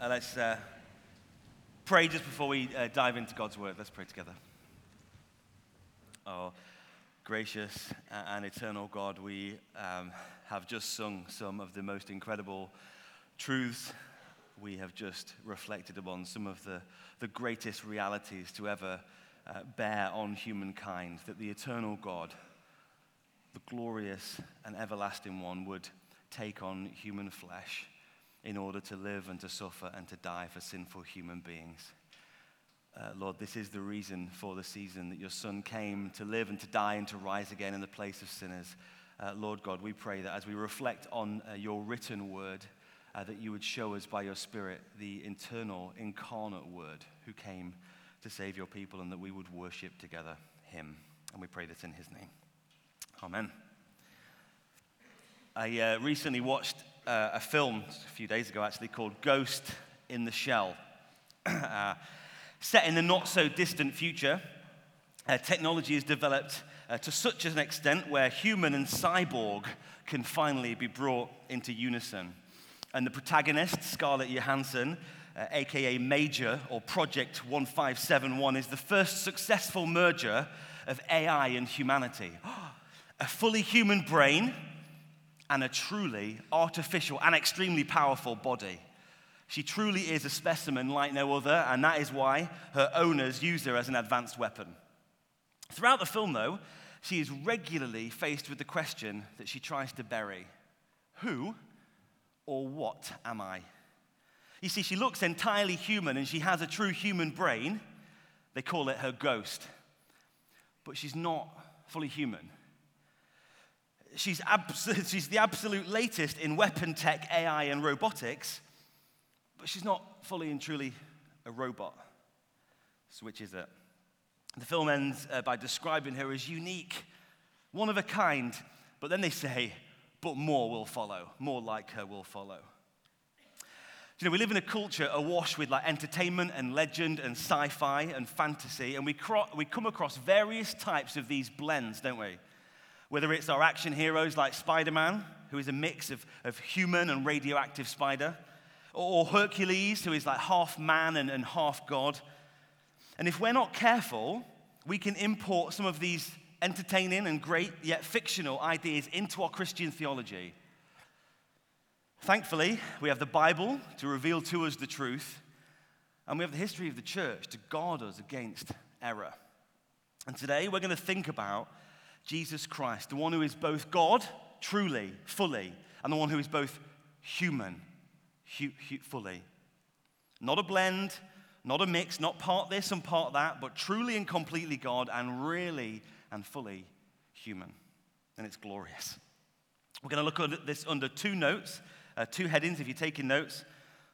Uh, let's uh, pray just before we uh, dive into God's word. Let's pray together. Oh, gracious and eternal God, we um, have just sung some of the most incredible truths. We have just reflected upon some of the, the greatest realities to ever uh, bear on humankind that the eternal God, the glorious and everlasting one, would take on human flesh in order to live and to suffer and to die for sinful human beings. Uh, Lord, this is the reason for the season that your Son came to live and to die and to rise again in the place of sinners. Uh, Lord God, we pray that as we reflect on uh, your written word, uh, that you would show us by your Spirit the internal, incarnate word who came to save your people and that we would worship together him. And we pray this in his name. Amen. I uh, recently watched uh, a film a few days ago, actually, called Ghost in the Shell. uh, set in the not so distant future, uh, technology has developed uh, to such an extent where human and cyborg can finally be brought into unison. And the protagonist, Scarlett Johansson, aka uh, Major or Project 1571, is the first successful merger of AI and humanity. a fully human brain and a truly artificial and extremely powerful body. She truly is a specimen like no other, and that is why her owners use her as an advanced weapon. Throughout the film, though, she is regularly faced with the question that she tries to bury Who or what am I? You see, she looks entirely human and she has a true human brain. They call it her ghost. But she's not fully human she's, abs- she's the absolute latest in weapon tech, AI, and robotics, but she's not fully and truly a robot. Is it? The film ends uh, by describing her as unique, one of a kind, but then they say, but more will follow. More like her will follow. You know, we live in a culture awash with like entertainment and legend and sci-fi and fantasy, and we, cro- we come across various types of these blends, don't we? Whether it's our action heroes like Spider Man, who is a mix of, of human and radioactive spider, or Hercules, who is like half man and, and half God. And if we're not careful, we can import some of these entertaining and great yet fictional ideas into our Christian theology. Thankfully, we have the Bible to reveal to us the truth, and we have the history of the church to guard us against error. And today we're going to think about Jesus Christ, the one who is both God, truly, fully, and the one who is both human, hu- hu- fully. Not a blend, not a mix, not part this and part that, but truly and completely God and really and fully human. And it's glorious. We're going to look at this under two notes, uh, two headings if you're taking notes.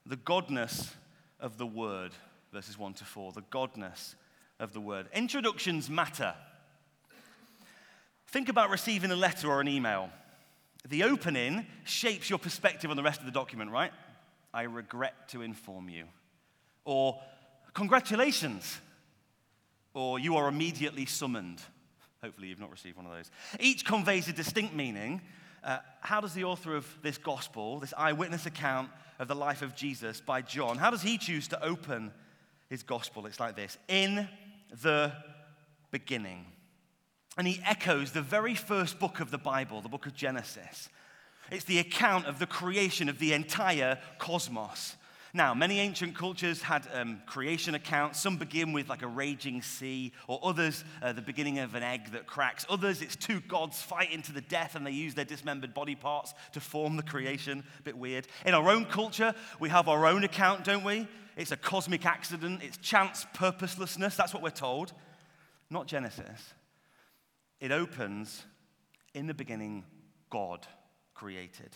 The godness of the word, verses 1 to 4. The godness of the word. Introductions matter. Think about receiving a letter or an email. The opening shapes your perspective on the rest of the document, right? I regret to inform you. Or, congratulations. Or, you are immediately summoned. Hopefully, you've not received one of those. Each conveys a distinct meaning. Uh, how does the author of this gospel, this eyewitness account of the life of Jesus by John, how does he choose to open his gospel? It's like this In the beginning. And he echoes the very first book of the Bible, the book of Genesis. It's the account of the creation of the entire cosmos. Now, many ancient cultures had um, creation accounts. Some begin with like a raging sea, or others, uh, the beginning of an egg that cracks. Others, it's two gods fighting to the death and they use their dismembered body parts to form the creation. A bit weird. In our own culture, we have our own account, don't we? It's a cosmic accident, it's chance purposelessness. That's what we're told. Not Genesis. It opens in the beginning, God created.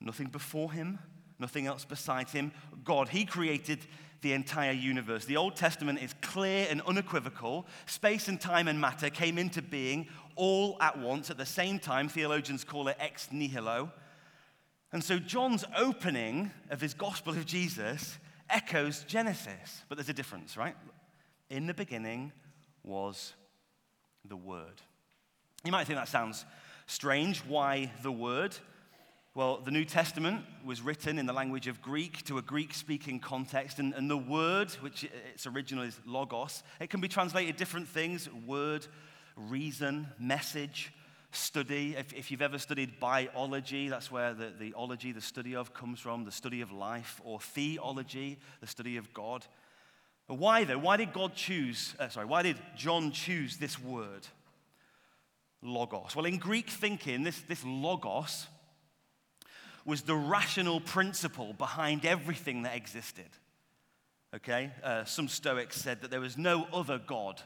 Nothing before him, nothing else besides him. God, he created the entire universe. The Old Testament is clear and unequivocal. Space and time and matter came into being all at once at the same time. Theologians call it ex nihilo. And so John's opening of his gospel of Jesus echoes Genesis, but there's a difference, right? In the beginning was the Word. You might think that sounds strange. Why the word? Well, the New Testament was written in the language of Greek to a Greek speaking context, and, and the word, which its original is logos, it can be translated different things word, reason, message, study. If, if you've ever studied biology, that's where the, the ology, the study of, comes from, the study of life, or theology, the study of God. Why, though? Why did God choose, uh, sorry, why did John choose this word? Logos. Well, in Greek thinking, this, this logos, was the rational principle behind everything that existed. Okay? Uh, some Stoics said that there was no other God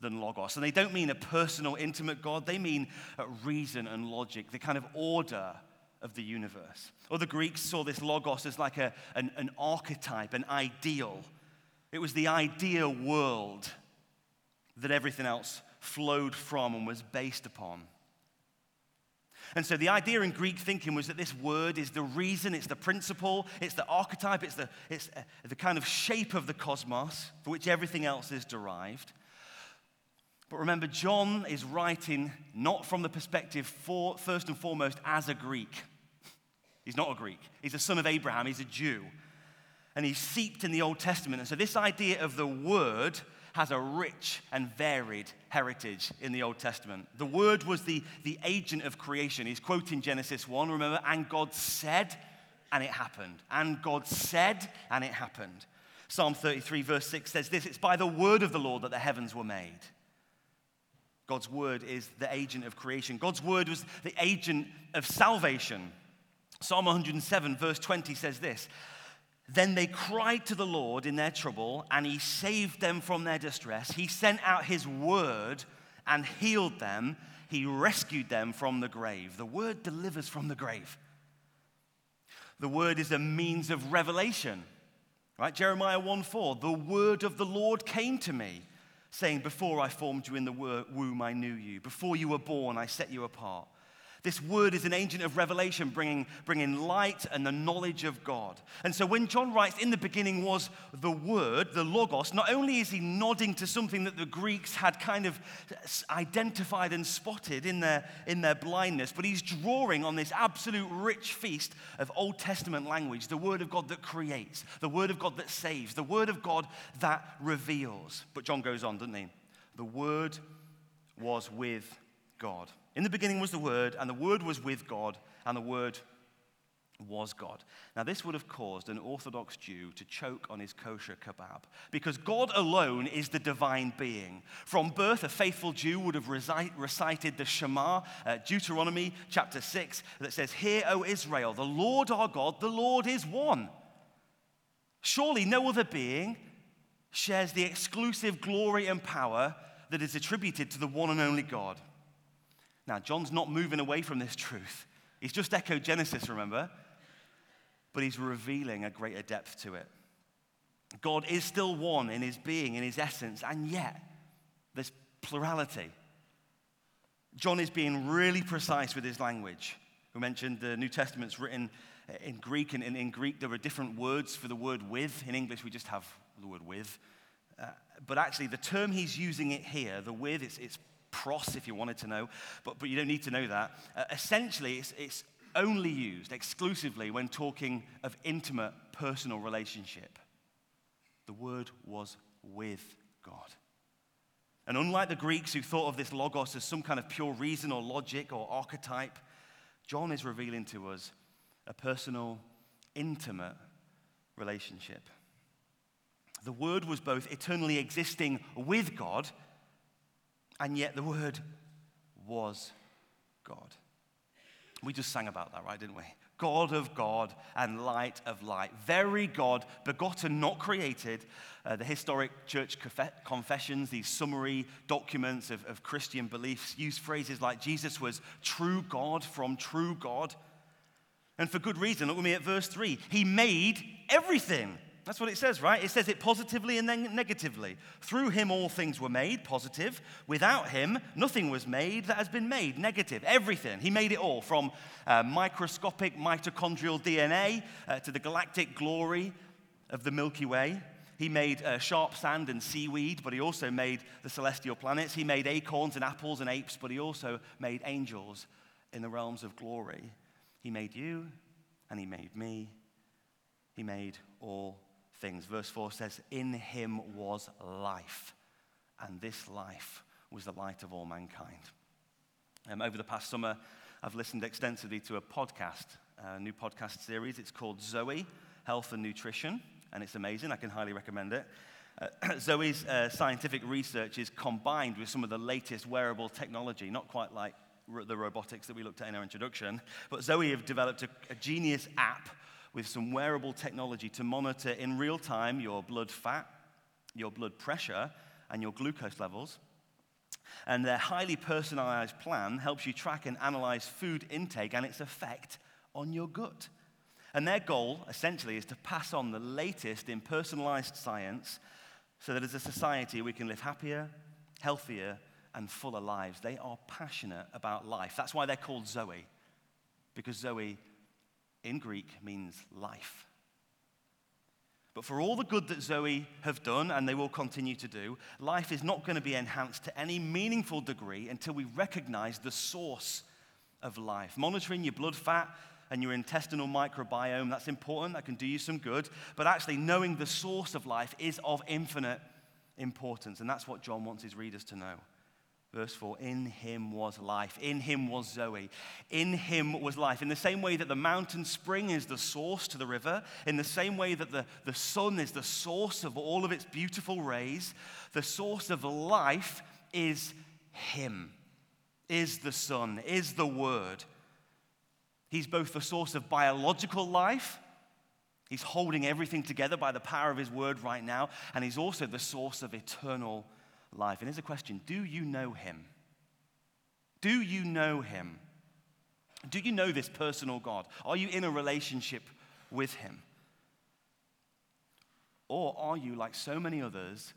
than Logos. And they don't mean a personal, intimate God, they mean uh, reason and logic, the kind of order of the universe. Other Greeks saw this Logos as like a, an, an archetype, an ideal. It was the ideal world that everything else flowed from and was based upon. And so the idea in Greek thinking was that this word is the reason, it's the principle, it's the archetype, it's the, it's uh, the kind of shape of the cosmos for which everything else is derived. But remember, John is writing not from the perspective, for, first and foremost, as a Greek. He's not a Greek. He's a son of Abraham. He's a Jew. And he's seeped in the Old Testament. And so, this idea of the Word has a rich and varied heritage in the Old Testament. The Word was the, the agent of creation. He's quoting Genesis 1, remember? And God said, and it happened. And God said, and it happened. Psalm 33, verse 6 says this It's by the word of the Lord that the heavens were made. God's word is the agent of creation. God's word was the agent of salvation. Psalm 107, verse 20 says this then they cried to the Lord in their trouble, and he saved them from their distress. He sent out his word and healed them. He rescued them from the grave. The word delivers from the grave. The word is a means of revelation. Right? Jeremiah 1 4, the word of the Lord came to me, saying, Before I formed you in the womb, I knew you. Before you were born, I set you apart. This word is an agent of revelation, bringing, bringing light and the knowledge of God. And so when John writes, in the beginning was the word, the logos, not only is he nodding to something that the Greeks had kind of identified and spotted in their, in their blindness, but he's drawing on this absolute rich feast of Old Testament language, the word of God that creates, the word of God that saves, the word of God that reveals. But John goes on, doesn't he? The word was with God. In the beginning was the Word, and the Word was with God, and the Word was God. Now, this would have caused an Orthodox Jew to choke on his kosher kebab because God alone is the divine being. From birth, a faithful Jew would have recited the Shema, uh, Deuteronomy chapter 6, that says, Hear, O Israel, the Lord our God, the Lord is one. Surely no other being shares the exclusive glory and power that is attributed to the one and only God. Now, John's not moving away from this truth. He's just echoed Genesis, remember? But he's revealing a greater depth to it. God is still one in his being, in his essence, and yet there's plurality. John is being really precise with his language. We mentioned the New Testament's written in Greek, and in, Greek there are different words for the word with. In English, we just have the word with. Uh, but actually, the term he's using it here, the with, it's, it's pros if you wanted to know, but, but you don't need to know that. Uh, essentially, it's, it's only used exclusively when talking of intimate personal relationship. The word was with God. And unlike the Greeks who thought of this logos as some kind of pure reason or logic or archetype, John is revealing to us a personal, intimate relationship. The Word was both eternally existing with God and yet the Word was God. We just sang about that, right, didn't we? God of God and light of light. Very God, begotten, not created. Uh, the historic church confessions, these summary documents of, of Christian beliefs, use phrases like Jesus was true God from true God. And for good reason. Look with me at verse 3. He made everything. That's what it says, right? It says it positively and then negatively. Through him, all things were made, positive. Without him, nothing was made that has been made, negative. Everything. He made it all from uh, microscopic mitochondrial DNA uh, to the galactic glory of the Milky Way. He made uh, sharp sand and seaweed, but he also made the celestial planets. He made acorns and apples and apes, but he also made angels in the realms of glory. He made you, and He made me. He made all things. Verse 4 says, In Him was life, and this life was the light of all mankind. Um, over the past summer, I've listened extensively to a podcast, a new podcast series. It's called Zoe Health and Nutrition, and it's amazing. I can highly recommend it. Uh, Zoe's uh, scientific research is combined with some of the latest wearable technology, not quite like the robotics that we looked at in our introduction, but Zoe have developed a, a genius app with some wearable technology to monitor in real time your blood fat, your blood pressure, and your glucose levels. And their highly personalized plan helps you track and analyze food intake and its effect on your gut. And their goal, essentially, is to pass on the latest in personalized science so that as a society we can live happier, healthier, and fuller lives. They are passionate about life. That's why they're called Zoe, because Zoe in Greek means life. But for all the good that Zoe have done, and they will continue to do, life is not going to be enhanced to any meaningful degree until we recognize the source of life. Monitoring your blood fat and your intestinal microbiome, that's important, that can do you some good. But actually, knowing the source of life is of infinite importance. And that's what John wants his readers to know. Verse 4 In him was life. In him was Zoe. In him was life. In the same way that the mountain spring is the source to the river, in the same way that the, the sun is the source of all of its beautiful rays, the source of life is him, is the sun, is the Word. He's both the source of biological life. He's holding everything together by the power of his word right now, and he's also the source of eternal life. And here's a question Do you know him? Do you know him? Do you know this personal God? Are you in a relationship with him? Or are you, like so many others,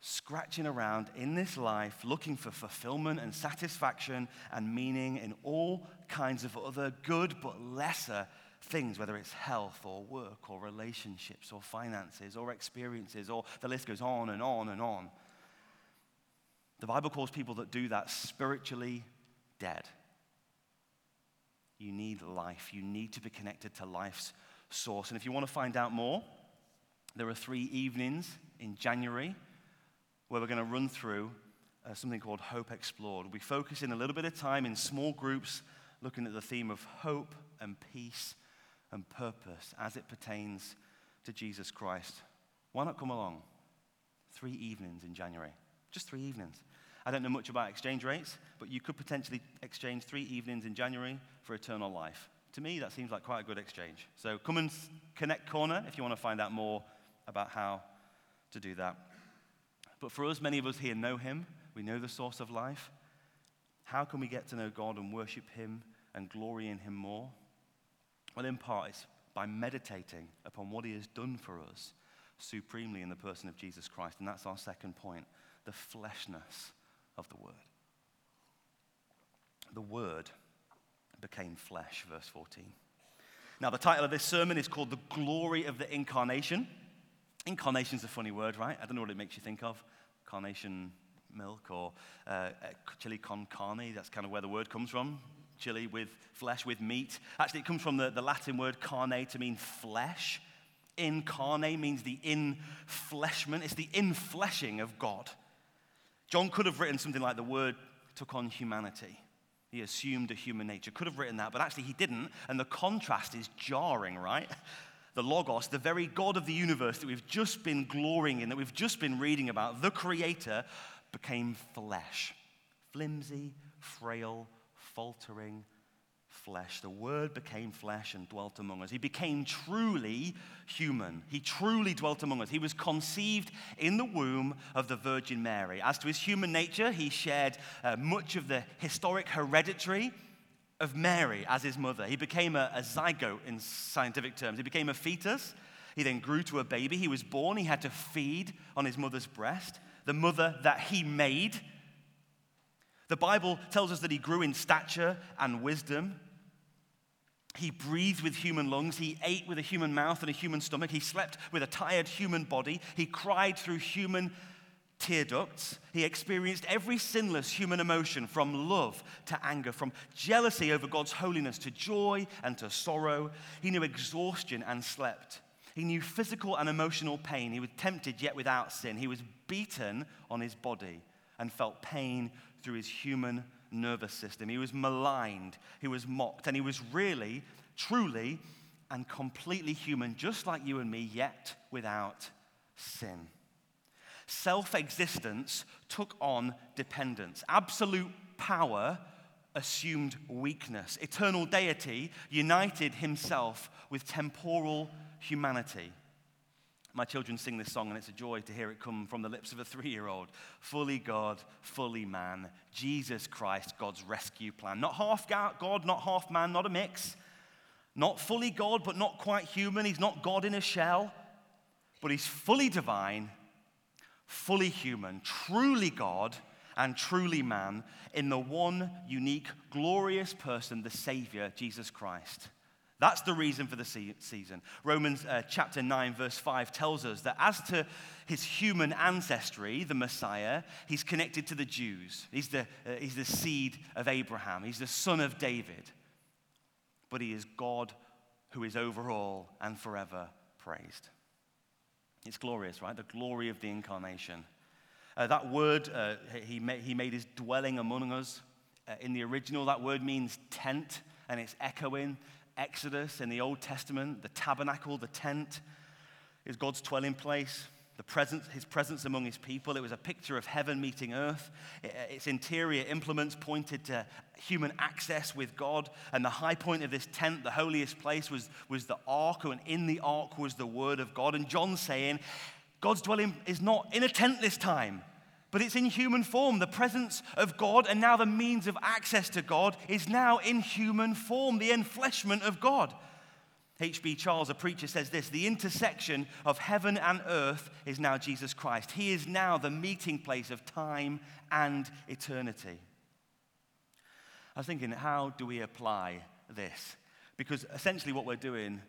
scratching around in this life looking for fulfillment and satisfaction and meaning in all kinds of other good but lesser things, whether it's health or work or relationships or finances or experiences, or the list goes on and on and on. The Bible calls people that do that spiritually dead. You need life. You need to be connected to life's source. And if you want to find out more, there are three evenings in January where we're going to run through uh, something called Hope Explored. We focus in a little bit of time in small groups looking at the theme of hope and peace and purpose as it pertains to Jesus Christ. Why not come along? Three evenings in January. Just three evenings. I don't know much about exchange rates, but you could potentially exchange three evenings in January for eternal life. To me, that seems like quite a good exchange. So come and connect Corner if you want to find out more about how to do that. But for us, many of us here know Him, we know the source of life. How can we get to know God and worship Him and glory in Him more? Well, in part, it's by meditating upon what He has done for us supremely in the person of Jesus Christ. And that's our second point the fleshness of the Word. The Word became flesh, verse 14. Now, the title of this sermon is called The Glory of the Incarnation. Incarnation is a funny word, right? I don't know what it makes you think of. Carnation milk or uh, chili con carne, that's kind of where the word comes from. Chili with flesh, with meat. Actually, it comes from the, the Latin word carne to mean flesh. Incarnate means the infleshment, it's the infleshing of God. John could have written something like the word took on humanity. He assumed a human nature. Could have written that, but actually he didn't. And the contrast is jarring, right? The Logos, the very God of the universe that we've just been glorying in, that we've just been reading about, the Creator, became flesh. Flimsy, frail, faltering, flesh. The Word became flesh and dwelt among us. He became truly human. He truly dwelt among us. He was conceived in the womb of the Virgin Mary. As to his human nature, he shared uh, much of the historic hereditary of Mary as his mother. He became a, a zygote in scientific terms. He became a fetus. He then grew to a baby. He was born. He had to feed on his mother's breast, the mother that he made. The Bible tells us that he grew in stature and wisdom. He breathed with human lungs. He ate with a human mouth and a human stomach. He slept with a tired human body. He cried through human tear ducts. He experienced every sinless human emotion from love to anger, from jealousy over God's holiness to joy and to sorrow. He knew exhaustion and slept. He knew physical and emotional pain. He was tempted yet without sin. He was beaten on his body and felt pain through his human nervous system. He was maligned, he was mocked, and he was really, truly, and completely human, just like you and me, yet without sin. Self existence took on dependence. Absolute power assumed weakness. Eternal deity united himself with temporal humanity. My children sing this song, and it's a joy to hear it come from the lips of a three year old. Fully God, fully man. Jesus Christ, God's rescue plan. Not half God, not half man, not a mix. Not fully God, but not quite human. He's not God in a shell, but he's fully divine, fully human, truly God, and truly man in the one unique, glorious person, the Savior, Jesus Christ. That's the reason for the season. Romans uh, chapter 9, verse 5 tells us that as to his human ancestry, the Messiah, he's connected to the Jews. He's the, uh, he's the seed of Abraham, he's the son of David. But he is God who is over all and forever praised. It's glorious, right? The glory of the incarnation. Uh, that word, uh, he, made, he made his dwelling among us. Uh, in the original, that word means tent, and it's echoing Exodus in the Old Testament, the tabernacle, the tent, is God's dwelling place. The presence, his presence among his people. It was a picture of heaven meeting earth. Uh, its interior implements pointed to human access with God. And the high point of this tent, the holiest place, was, was the ark, and in the ark was the word of God. And John's saying, God's dwelling is not in a tent this time but it's in human form. The presence of God and now the means of access to God is now in human form, the enfleshment of God. H.B. Charles, a preacher, says this the intersection of heaven and earth is now Jesus Christ. He is now the meeting place of time and eternity. I was thinking, how do we apply this? Because essentially, what we're doing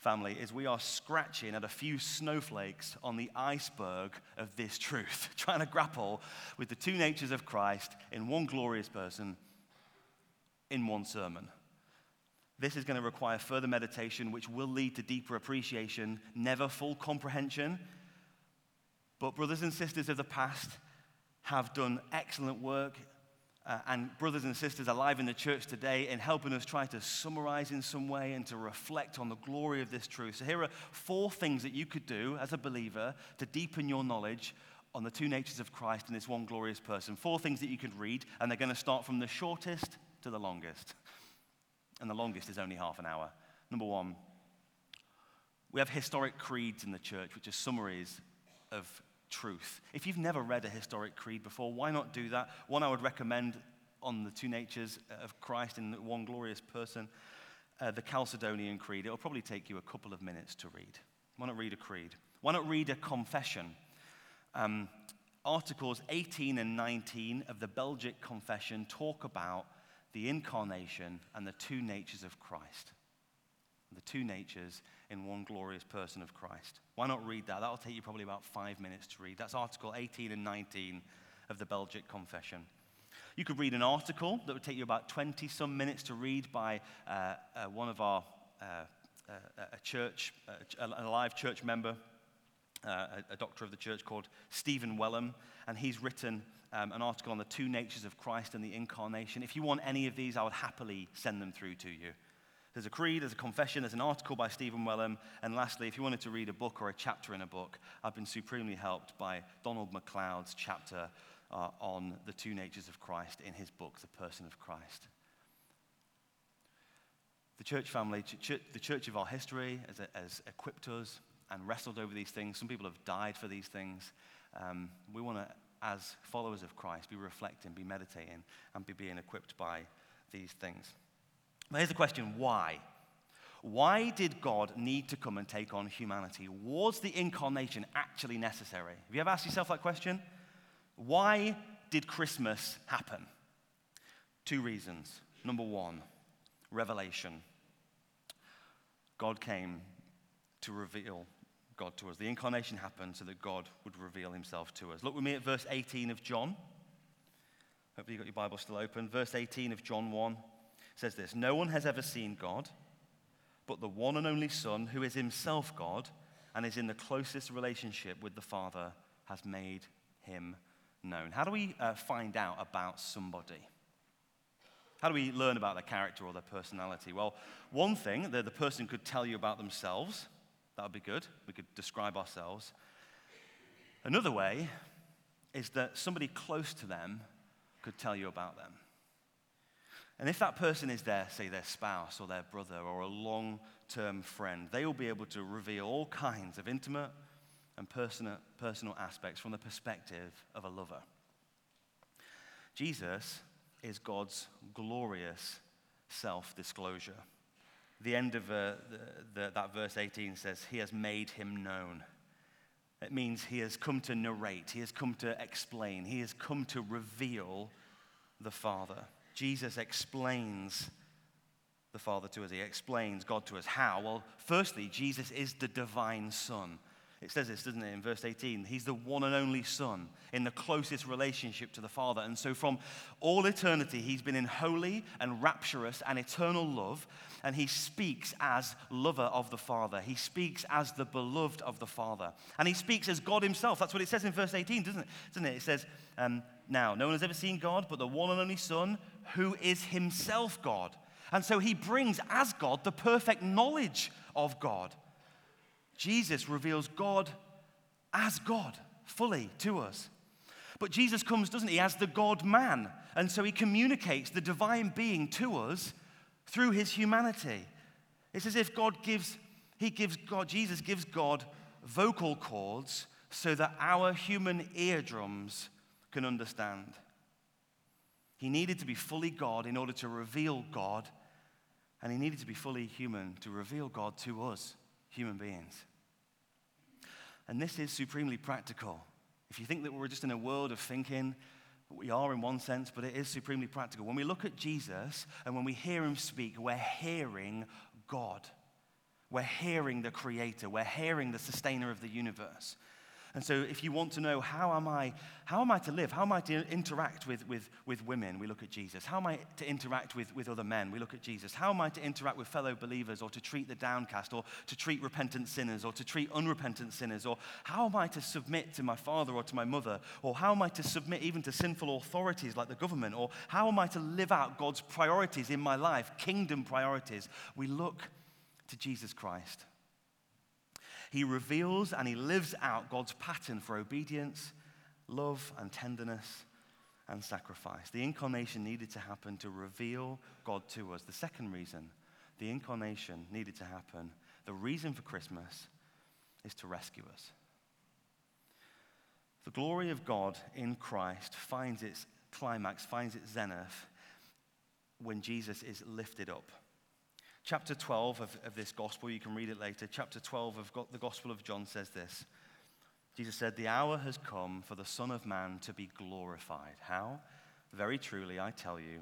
family, is we are scratching at a few snowflakes on the iceberg of this truth, trying to grapple with the two natures of Christ in one glorious person in one sermon. This is going to require further meditation, which will lead to deeper appreciation, never full comprehension. But brothers and sisters of the past have done excellent work uh, and brothers and sisters alive in the church today in helping us try to summarize in some way and to reflect on the glory of this truth. So, here are four things that you could do as a believer to deepen your knowledge on the two natures of Christ in this one glorious person. Four things that you could read, and they're going to start from the shortest to the longest. And the longest is only half an hour. Number one, we have historic creeds in the church, which are summaries of truth. If you've never read a historic creed before, why not do that? One I would recommend on the two natures of Christ in one glorious person, uh, the Chalcedonian Creed. It'll probably take you a couple of minutes to read. Why not read a creed? Why not read a confession? Um, articles 18 and 19 of the Belgic Confession talk about the incarnation and the two natures of Christ. The two natures in one glorious person of Christ. Why not read that? That'll take you probably about five minutes to read. That's Article 18 and 19 of the Belgic Confession. You could read an article that would take you about 20 some minutes to read by uh, uh, one of our uh, uh a church, a live church member, uh, a, a, doctor of the church called Stephen Wellum, and he's written um, an article on the two natures of Christ and the incarnation. If you want any of these, I would happily send them through to you. There's a creed, there's a confession, there's an article by Stephen Wellum, and lastly, if you wanted to read a book or a chapter in a book, I've been supremely helped by Donald MacLeod's chapter uh, on the two natures of Christ in his book, The Person of Christ. The church family, ch- the church of our history, has, has, equipped us and wrestled over these things. Some people have died for these things. Um, we want to, as followers of Christ, be reflecting, be meditating, and be being equipped by these things. Here's the question why? Why did God need to come and take on humanity? Was the incarnation actually necessary? Have you ever asked yourself that question? Why did Christmas happen? Two reasons. Number one, revelation. God came to reveal God to us. The incarnation happened so that God would reveal himself to us. Look with me at verse 18 of John. Hopefully, you've got your Bible still open. Verse 18 of John 1 says this No one has ever seen God, but the one and only Son, who is himself God and is in the closest relationship with the Father, has made him known. How do we uh, find out about somebody? How do we learn about their character or their personality? Well, one thing that the person could tell you about themselves, that would be good. We could describe ourselves. Another way is that somebody close to them could tell you about them. And if that person is there, say, their spouse or their brother or a long term friend, they will be able to reveal all kinds of intimate and personal, personal aspects from the perspective of a lover. Jesus is God's glorious self disclosure. The end of uh, the, the, that verse 18 says, He has made him known. It means he has come to narrate, he has come to explain, he has come to reveal the Father. Jesus explains the Father to us, he explains God to us. How? Well, firstly, Jesus is the divine Son. It says this, doesn't it, in verse 18? He's the one and only Son in the closest relationship to the Father. And so, from all eternity, he's been in holy and rapturous and eternal love. And he speaks as lover of the Father. He speaks as the beloved of the Father. And he speaks as God himself. That's what it says in verse 18, doesn't it? Doesn't it? It says, um, Now, no one has ever seen God but the one and only Son, who is himself God. And so he brings as God the perfect knowledge of God. Jesus reveals God as God fully to us. But Jesus comes, doesn't he, as the God man. And so he communicates the divine being to us through his humanity. It's as if God gives, he gives God, Jesus gives God vocal cords so that our human eardrums can understand. He needed to be fully God in order to reveal God, and he needed to be fully human to reveal God to us, human beings. And this is supremely practical. If you think that we're just in a world of thinking, we are in one sense, but it is supremely practical. When we look at Jesus and when we hear him speak, we're hearing God. We're hearing the Creator. We're hearing the sustainer of the universe. And so, if you want to know how am I, how am I to live? How am I to interact with, with, with women? We look at Jesus. How am I to interact with, with other men? We look at Jesus. How am I to interact with fellow believers or to treat the downcast or to treat repentant sinners or to treat unrepentant sinners? Or how am I to submit to my father or to my mother? Or how am I to submit even to sinful authorities like the government? Or how am I to live out God's priorities in my life, kingdom priorities? We look to Jesus Christ. He reveals and he lives out God's pattern for obedience, love, and tenderness and sacrifice. The incarnation needed to happen to reveal God to us. The second reason the incarnation needed to happen, the reason for Christmas, is to rescue us. The glory of God in Christ finds its climax, finds its zenith when Jesus is lifted up. Chapter 12 of, of this gospel, you can read it later. Chapter 12 of the Gospel of John says this Jesus said, The hour has come for the Son of Man to be glorified. How? Very truly, I tell you,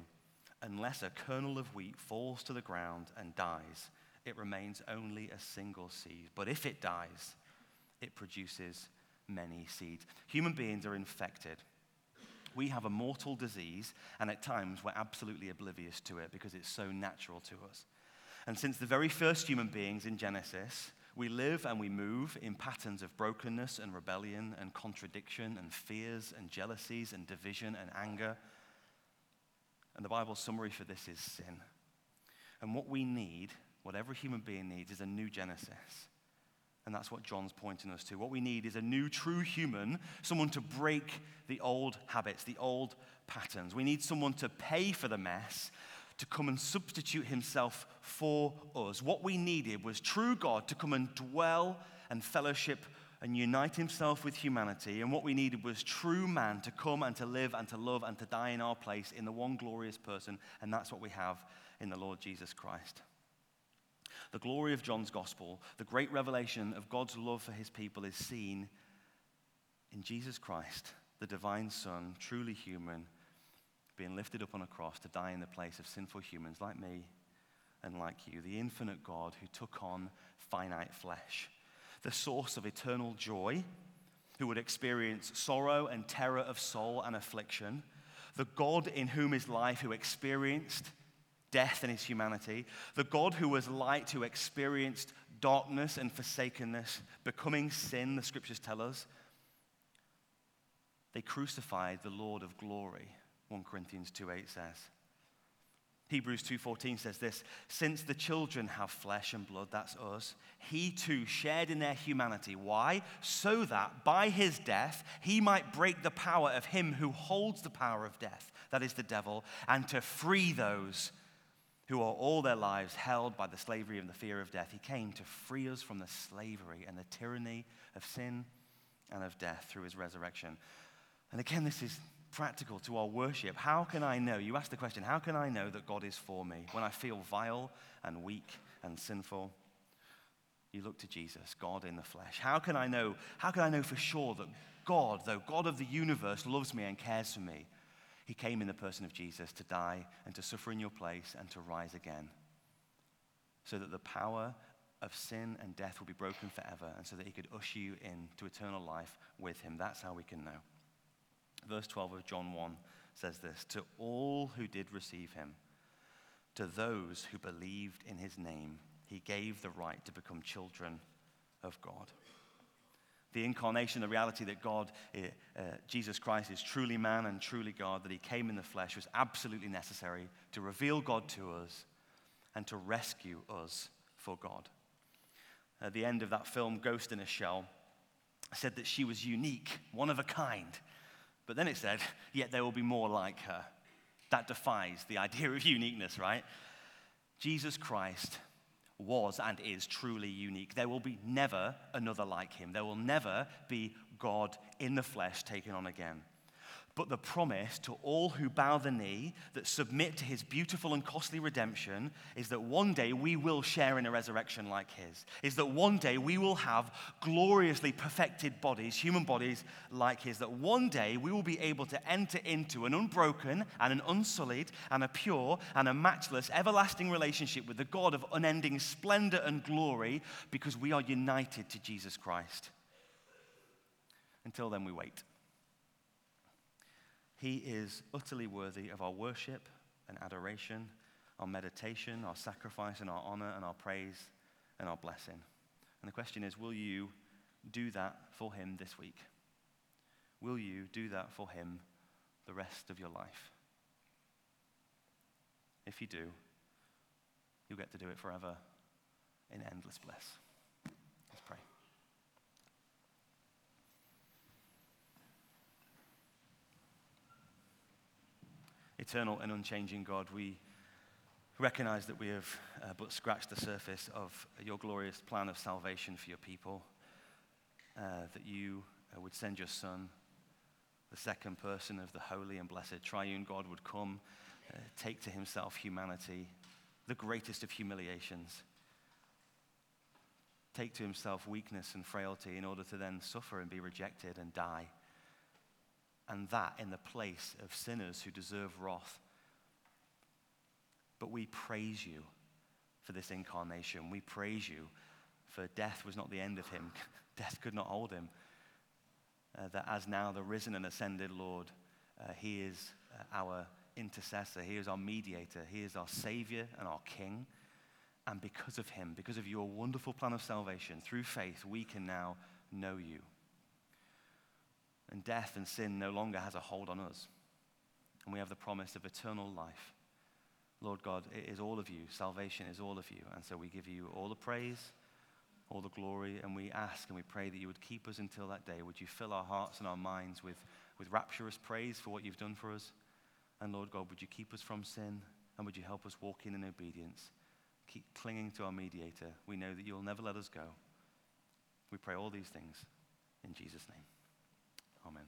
unless a kernel of wheat falls to the ground and dies, it remains only a single seed. But if it dies, it produces many seeds. Human beings are infected. We have a mortal disease, and at times we're absolutely oblivious to it because it's so natural to us. And since the very first human beings in Genesis, we live and we move in patterns of brokenness and rebellion and contradiction and fears and jealousies and division and anger. And the Bible's summary for this is sin. And what we need, what every human being needs, is a new Genesis. And that's what John's pointing us to. What we need is a new, true human, someone to break the old habits, the old patterns. We need someone to pay for the mess to come and substitute himself for us. What we needed was true God to come and dwell and fellowship and unite himself with humanity. And what we needed was true man to come and to live and to love and to die in our place in the one glorious person. And that's what we have in the Lord Jesus Christ. The glory of John's gospel, the great revelation of God's love for his people, is seen in Jesus Christ, the divine Son, truly human being lifted up on a cross to die in the place of sinful humans like me and like you, the infinite God who took on finite flesh. the source of eternal joy, who would experience sorrow and terror of soul and affliction, the God in whom is life, who experienced death in his humanity, the God who was light, who experienced darkness and forsakenness, becoming sin, the scriptures tell us. They crucified the Lord of glory, 1 Corinthians 2 8 says. Hebrews 2:14 says this, since the children have flesh and blood, that's us, he too shared in their humanity. Why? So that by his death he might break the power of him who holds the power of death, that is the devil, and to free those who are all their lives held by the slavery and the fear of death. He came to free us from the slavery and the tyranny of sin and of death through his resurrection. And again, this is practical to our worship. How can I know? You ask the question, how can I know that God is for me when I feel vile and weak and sinful? You look to Jesus, God in the flesh. How can I know? How can I know for sure that God, though God of the universe, loves me and cares for me? He came in the person of Jesus to die and to suffer in your place and to rise again. So that the power of sin and death will be broken forever, and so that he could usher you into eternal life with him. That's how we can know. Verse 12 of John 1 says this To all who did receive him, to those who believed in his name, he gave the right to become children of God. The incarnation, the reality that God, uh, Jesus Christ, is truly man and truly God, that he came in the flesh, was absolutely necessary to reveal God to us and to rescue us for God. At the end of that film, Ghost in a Shell, said that she was unique, one of a kind. But then it said, yet there will be more like her. That defies the idea of uniqueness, right? Jesus Christ was and is truly unique. There will be never another like him. There will never be God in the flesh taken on again but the promise to all who bow the knee, that submit to his beautiful and costly redemption, is that one day we will share in a resurrection like his. Is that one day we will have gloriously perfected bodies, human bodies like his. That one day we will be able to enter into an unbroken and an unsullied and a pure and a matchless, everlasting relationship with the God of unending splendor and glory because we are united to Jesus Christ. Until then, we wait. He is utterly worthy of our worship and adoration, our meditation, our sacrifice, and our honor, and our praise, and our blessing. And the question is will you do that for Him this week? Will you do that for Him the rest of your life? If you do, you'll get to do it forever in endless bliss. Let's pray. Eternal and unchanging God, we recognize that we have uh, but scratched the surface of your glorious plan of salvation for your people, uh, that you uh, would send your Son, the second person of the holy and blessed triune God, would come, uh, take to himself humanity, the greatest of humiliations, take to himself weakness and frailty in order to then suffer and be rejected and die and that in the place of sinners who deserve wrath. But we praise you for this incarnation. We praise you for death was not the end of him, death could not hold him. Uh, that as now the risen and ascended Lord, uh, he is uh, our intercessor, he is our mediator, he is our Savior and our King. And because of him, because of your wonderful plan of salvation, through faith, we can now know you and death and sin no longer has a hold on us. And we have the promise of eternal life. Lord God, it is all of you. Salvation is all of you. And so we give you all the praise, all the glory, and we ask and we pray that you would keep us until that day. Would you fill our hearts and our minds with, with rapturous praise for what you've done for us? And Lord God, would you keep us from sin? And would you help us walk in in obedience? Keep clinging to our mediator. We know that you'll never let us go. We pray all these things in Jesus' name. Amen.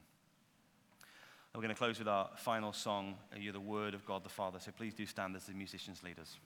We're going to close with our final song, uh, You're the Word of God the Father. So please do stand as the musicians lead us.